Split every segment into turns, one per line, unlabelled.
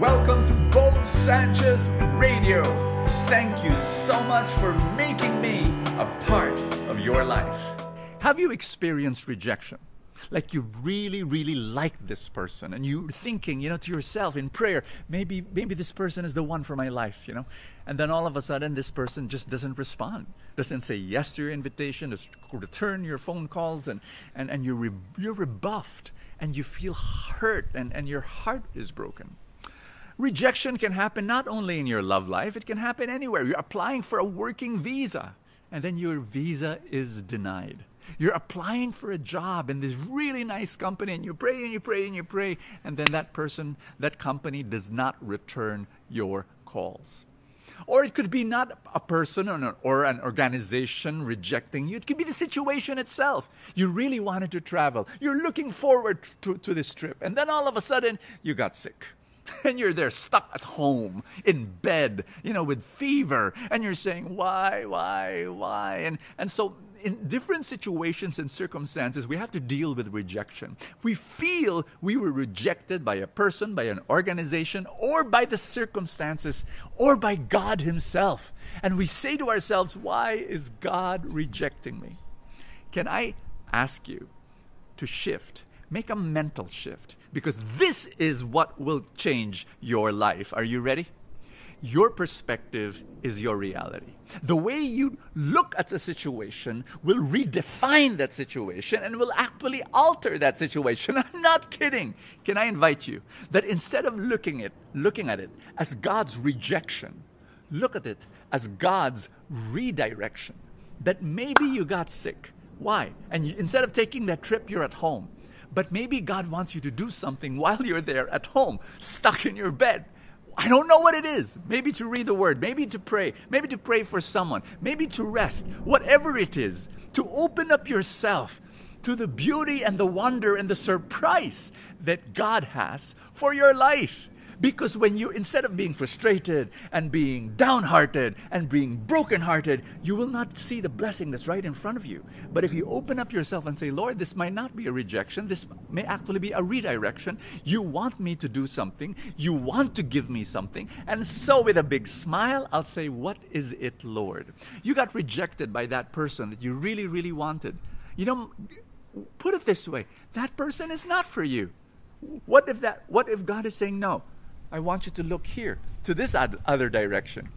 Welcome to Bo Sanchez Radio. Thank you so much for making me a part of your life. Have you experienced rejection? Like you really, really like this person, and you're thinking, you know, to yourself in prayer, maybe, maybe this person is the one for my life, you know, and then all of a sudden this person just doesn't respond, doesn't say yes to your invitation, doesn't return your phone calls, and and and you're re- you're rebuffed, and you feel hurt, and and your heart is broken. Rejection can happen not only in your love life, it can happen anywhere. You're applying for a working visa, and then your visa is denied. You're applying for a job in this really nice company, and you pray and you pray and you pray, and then that person, that company does not return your calls. Or it could be not a person or an, or an organization rejecting you. It could be the situation itself. You really wanted to travel. You're looking forward to, to this trip. And then all of a sudden, you got sick. and you're there stuck at home in bed, you know, with fever, and you're saying, why, why, why? And, and so in different situations and circumstances, we have to deal with rejection. We feel we were rejected by a person, by an organization, or by the circumstances, or by God Himself. And we say to ourselves, Why is God rejecting me? Can I ask you to shift? Make a mental shift because this is what will change your life. Are you ready? Your perspective is your reality. The way you look at a situation will redefine that situation and will actually alter that situation. I'm not kidding. Can I invite you that instead of looking at looking at it as God's rejection, look at it as God's redirection. That maybe you got sick. Why? And you, instead of taking that trip, you're at home. But maybe God wants you to do something while you're there at home, stuck in your bed I don't know what it is. Maybe to read the word, maybe to pray, maybe to pray for someone, maybe to rest, whatever it is, to open up yourself to the beauty and the wonder and the surprise that God has for your life. Because when you, instead of being frustrated and being downhearted and being brokenhearted, you will not see the blessing that's right in front of you. But if you open up yourself and say, Lord, this might not be a rejection, this may actually be a redirection. You want me to do something, you want to give me something. And so, with a big smile, I'll say, What is it, Lord? You got rejected by that person that you really, really wanted. You know, put it this way that person is not for you. What if that what if God is saying no? I want you to look here, to this other direction.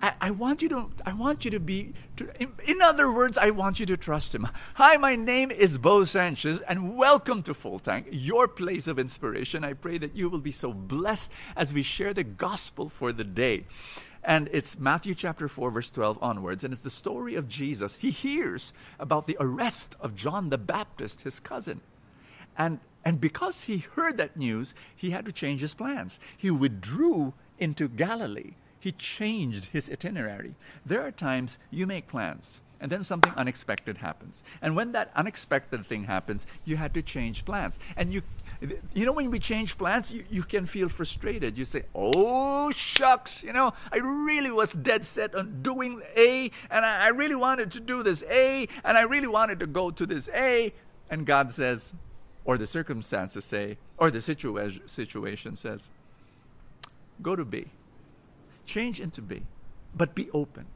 I, I, want you to I want you to be to, in, in, other words I want you to trust him. Hi, my name is Bo Sanchez and welcome to Full Tank, your place of inspiration. I pray that you will be so blessed as we share the gospel for the day. And it's Matthew chapter 4 verse 12 onwards and it's the story of Jesus. He hears about the arrest of John the Baptist, his cousin. And and because he heard that news, he had to change his plans. He withdrew into Galilee. He changed his itinerary. There are times you make plans and then something unexpected happens. And when that unexpected thing happens, you had to change plans. And you you know when we change plans, you, you can feel frustrated. You say, "Oh shucks, you know, I really was dead set on doing A, and I, I really wanted to do this A, and I really wanted to go to this A." And God says, or the circumstances say, or the situa- situation says, go to B. Change into B. But be open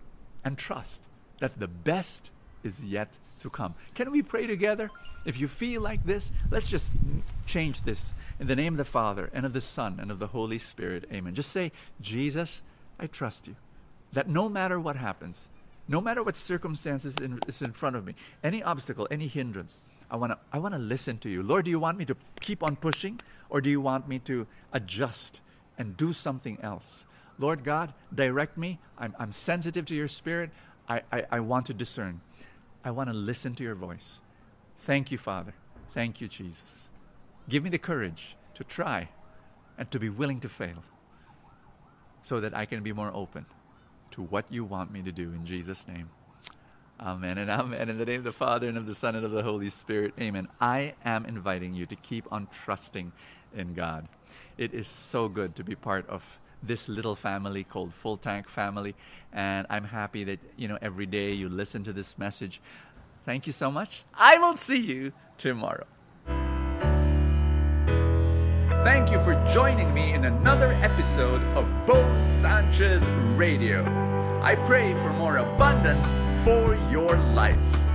and trust that the best is yet to come. Can we pray together? If you feel like this, let's just change this in the name of the Father and of the Son and of the Holy Spirit. Amen. Just say, Jesus, I trust you. That no matter what happens, no matter what circumstances is in front of me, any obstacle, any hindrance, I want to I want to listen to you. Lord, do you want me to keep on pushing or do you want me to adjust and do something else? Lord God, direct me. I'm, I'm sensitive to your spirit. I, I, I want to discern. I want to listen to your voice. Thank you, Father. Thank you, Jesus. Give me the courage to try and to be willing to fail so that I can be more open to what you want me to do in Jesus' name. Amen and amen. In the name of the Father and of the Son and of the Holy Spirit, amen. I am inviting you to keep on trusting in God. It is so good to be part of this little family called Full Tank Family. And I'm happy that, you know, every day you listen to this message. Thank you so much. I will see you tomorrow. Thank you for joining me in another episode of Bo Sanchez Radio. I pray for more abundance for your life.